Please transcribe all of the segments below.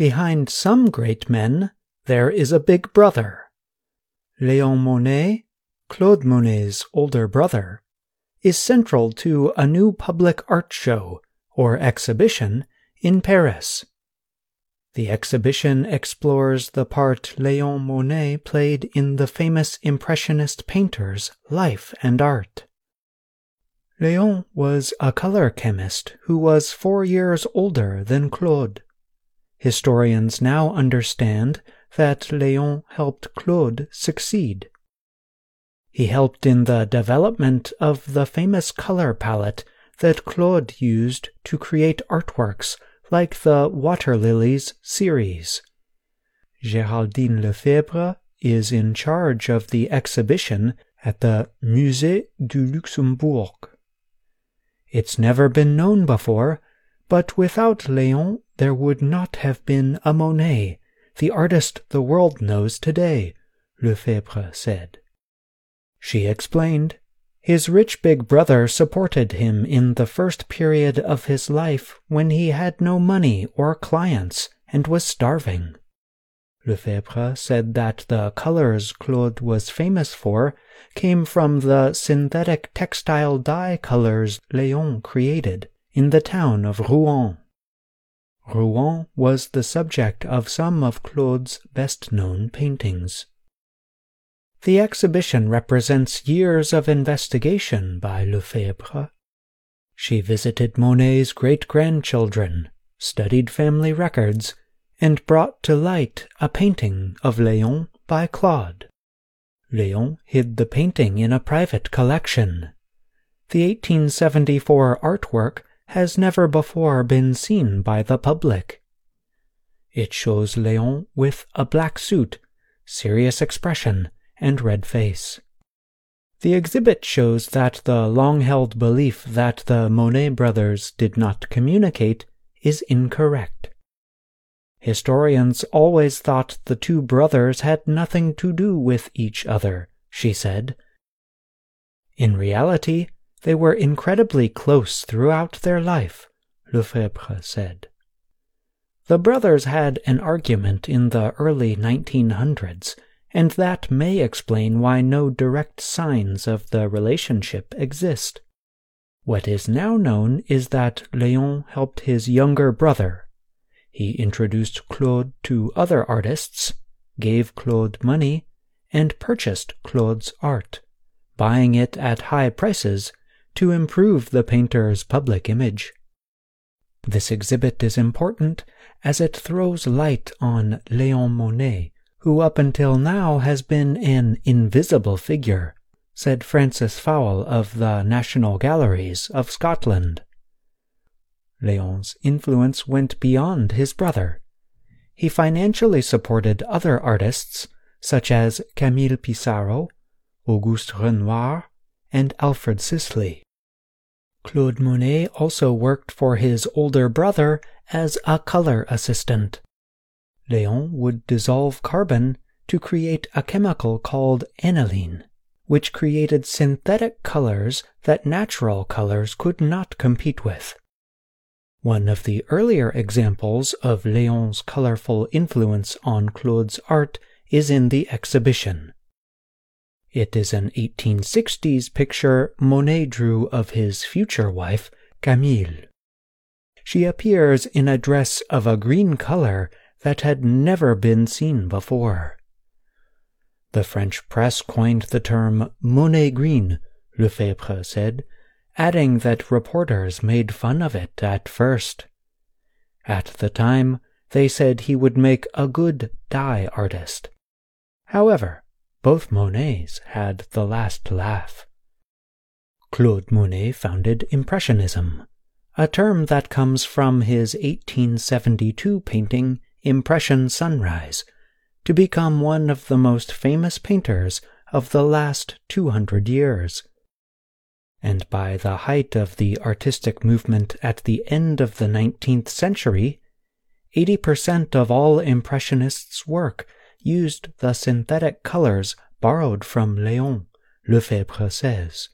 Behind some great men, there is a big brother. Léon Monet, Claude Monet's older brother, is central to a new public art show, or exhibition, in Paris. The exhibition explores the part Léon Monet played in the famous Impressionist painter's life and art. Léon was a color chemist who was four years older than Claude. Historians now understand that Léon helped Claude succeed. He helped in the development of the famous color palette that Claude used to create artworks like the Water Lilies series. Géraldine Lefebvre is in charge of the exhibition at the Musée du Luxembourg. It's never been known before, but without Léon there would not have been a Monet, the artist the world knows today, Lefebvre said. She explained, his rich big brother supported him in the first period of his life when he had no money or clients and was starving. Lefebvre said that the colors Claude was famous for came from the synthetic textile dye colors Léon created in the town of Rouen. Rouen was the subject of some of Claude's best known paintings. The exhibition represents years of investigation by Lefebvre. She visited Monet's great grandchildren, studied family records, and brought to light a painting of Léon by Claude. Léon hid the painting in a private collection. The 1874 artwork has never before been seen by the public. It shows Léon with a black suit, serious expression, and red face. The exhibit shows that the long held belief that the Monet brothers did not communicate is incorrect. Historians always thought the two brothers had nothing to do with each other, she said. In reality, they were incredibly close throughout their life, Lefebvre said. The brothers had an argument in the early 1900s, and that may explain why no direct signs of the relationship exist. What is now known is that Léon helped his younger brother, he introduced Claude to other artists, gave Claude money, and purchased Claude's art, buying it at high prices to improve the painter's public image. This exhibit is important as it throws light on Léon Monet, who up until now has been an invisible figure, said Frances Fowle of the National Galleries of Scotland. Léon's influence went beyond his brother. He financially supported other artists such as Camille Pissarro, Auguste Renoir, and Alfred Sisley. Claude Monet also worked for his older brother as a color assistant. Léon would dissolve carbon to create a chemical called aniline, which created synthetic colors that natural colors could not compete with. One of the earlier examples of Léon's colorful influence on Claude's art is in the exhibition. It is an 1860s picture Monet drew of his future wife, Camille. She appears in a dress of a green color that had never been seen before. The French press coined the term Monet green, Lefebvre said, adding that reporters made fun of it at first. At the time, they said he would make a good dye artist. However, both Monets had the last laugh. Claude Monet founded Impressionism, a term that comes from his 1872 painting Impression Sunrise, to become one of the most famous painters of the last 200 years and by the height of the artistic movement at the end of the 19th century, 80% of all Impressionists' work used the synthetic colors borrowed from Léon, Lefebvre says.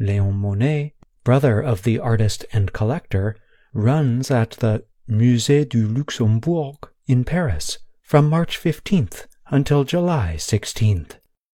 Léon Monet, brother of the artist and collector, runs at the Musée du Luxembourg in Paris from March 15th until July 16th.